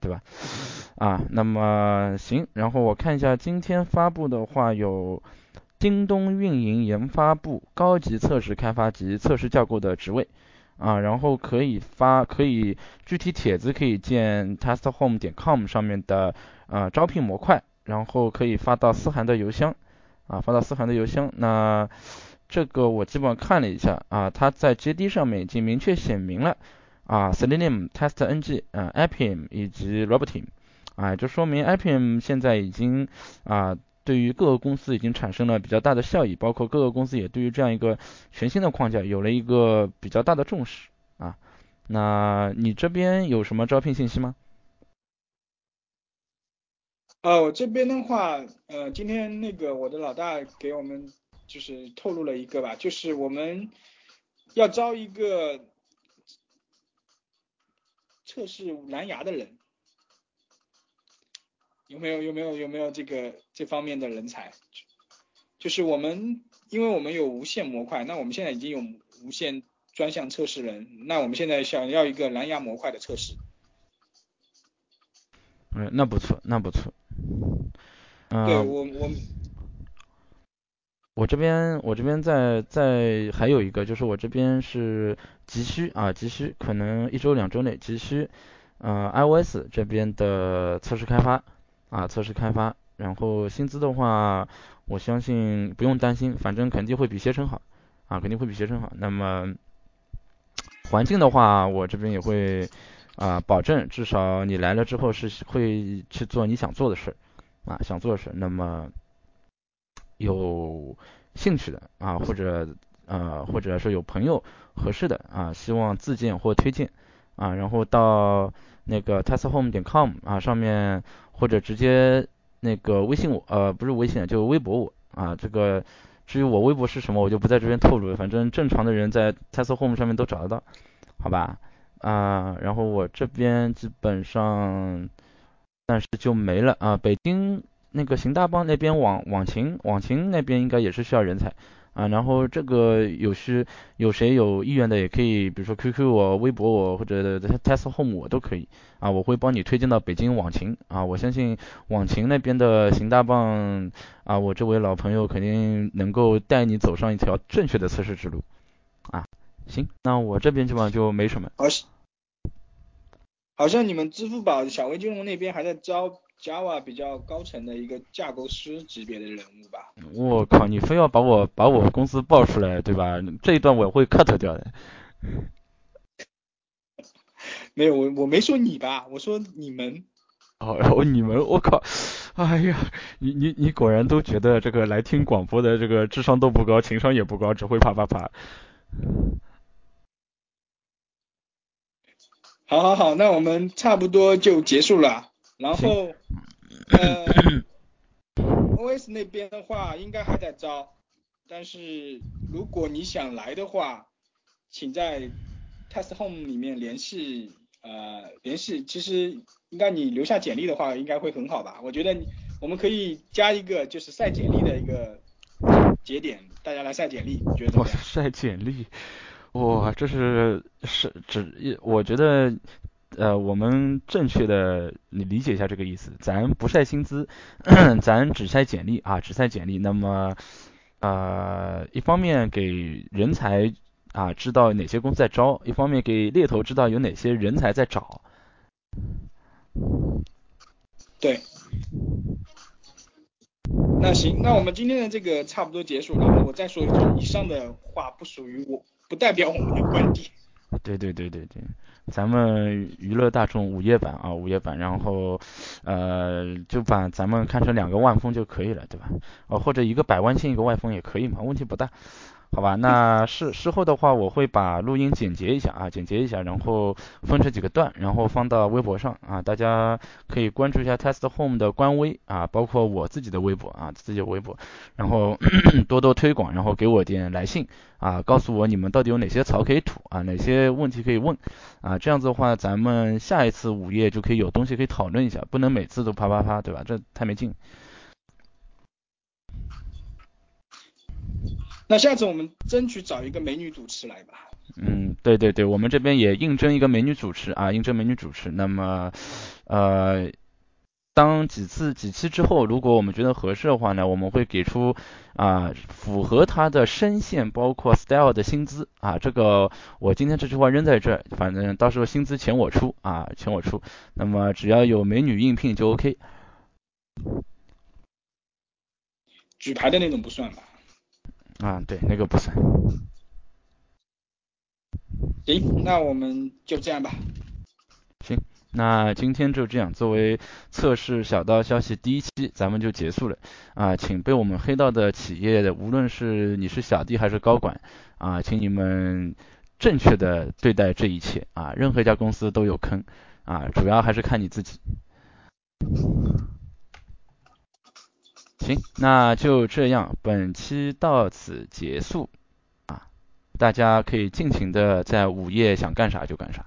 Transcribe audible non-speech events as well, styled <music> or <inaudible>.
对吧？啊，那么行，然后我看一下今天发布的话有京东运营研发部高级测试开发及测试架构的职位。啊，然后可以发，可以具体帖子可以见 testhome 点 com 上面的呃招聘模块，然后可以发到思涵的邮箱，啊，发到思涵的邮箱。那这个我基本上看了一下，啊，它在 JD 上面已经明确写明了，啊，Selenium、TestNG、啊，Appium 以及 Roboteam，啊，就说明 Appium 现在已经啊。对于各个公司已经产生了比较大的效益，包括各个公司也对于这样一个全新的框架有了一个比较大的重视啊。那你这边有什么招聘信息吗？呃，我这边的话，呃，今天那个我的老大给我们就是透露了一个吧，就是我们要招一个测试蓝牙的人。有没有有没有有没有这个这方面的人才？就是我们，因为我们有无线模块，那我们现在已经有无线专项测试人，那我们现在想要一个蓝牙模块的测试。嗯，那不错，那不错。嗯对我我我这边我这边在在还有一个就是我这边是急需啊急需，可能一周两周内急需，呃 iOS 这边的测试开发。啊，测试开发，然后薪资的话，我相信不用担心，反正肯定会比携程好，啊，肯定会比携程好。那么环境的话，我这边也会啊，保证至少你来了之后是会去做你想做的事，啊，想做的事。那么有兴趣的啊，或者呃，或者说有朋友合适的啊，希望自荐或推荐啊，然后到那个 testhome 点 com 啊上面。或者直接那个微信我，呃，不是微信，就微博我啊。这个至于我微博是什么，我就不在这边透露了。反正正常的人在 testhome 上面都找得到，好吧？啊，然后我这边基本上暂时就没了啊。北京那个邢大棒那边网网勤网勤那边应该也是需要人才。啊，然后这个有需有谁有意愿的也可以，比如说 QQ 我、微博我或者 Test Home 我都可以啊，我会帮你推荐到北京网勤啊，我相信网勤那边的邢大棒啊，我这位老朋友肯定能够带你走上一条正确的测试之路啊。行，那我这边基本上就没什么。好好像你们支付宝小微金融那边还在招。Java 比较高层的一个架构师级别的人物吧。我靠，你非要把我把我公司爆出来，对吧？这一段我会 cut 掉的。<laughs> 没有，我我没说你吧，我说你们。哦，你们，我靠，哎呀，你你你果然都觉得这个来听广播的这个智商都不高，情商也不高，只会啪啪啪。好好好，那我们差不多就结束了。然后，呃，OS 那边的话应该还在招，但是如果你想来的话，请在 Test Home 里面联系，呃，联系，其实应该你留下简历的话，应该会很好吧？我觉得我们可以加一个就是晒简历的一个节点，大家来晒简历，你觉得怎么样？晒简历，哇，这是是只，我觉得。呃，我们正确的你理解一下这个意思，咱不晒薪资，咱只晒简历啊，只晒简历。那么，呃，一方面给人才啊知道哪些公司在招，一方面给猎头知道有哪些人才在找。对。那行，那我们今天的这个差不多结束了。我再说一句，以上的话不属于我，不代表我们的观点。对对对对对。咱们娱乐大众午夜版啊，午夜版，然后，呃，就把咱们看成两个万峰就可以了，对吧？哦，或者一个百万星一个万峰也可以嘛，问题不大。好吧，那事事后的话，我会把录音剪辑一下啊，剪辑一下，然后分成几个段，然后放到微博上啊，大家可以关注一下 Test Home 的官微啊，包括我自己的微博啊，自己的微博，然后 <coughs> 多多推广，然后给我点来信啊，告诉我你们到底有哪些槽可以吐啊，哪些问题可以问啊，这样子的话，咱们下一次午夜就可以有东西可以讨论一下，不能每次都啪啪啪，对吧？这太没劲。那下次我们争取找一个美女主持来吧。嗯，对对对，我们这边也应征一个美女主持啊，应征美女主持。那么，呃，当几次几期之后，如果我们觉得合适的话呢，我们会给出啊符合她的声线包括 style 的薪资啊。这个我今天这句话扔在这儿，反正到时候薪资钱我出啊，钱我出。那么只要有美女应聘就 OK。举牌的那种不算吧？啊，对，那个不算。行，那我们就这样吧。行，那今天就这样，作为测试小道消息第一期，咱们就结束了。啊，请被我们黑到的企业的，无论是你是小弟还是高管，啊，请你们正确的对待这一切。啊，任何一家公司都有坑，啊，主要还是看你自己。行，那就这样，本期到此结束啊！大家可以尽情的在午夜想干啥就干啥。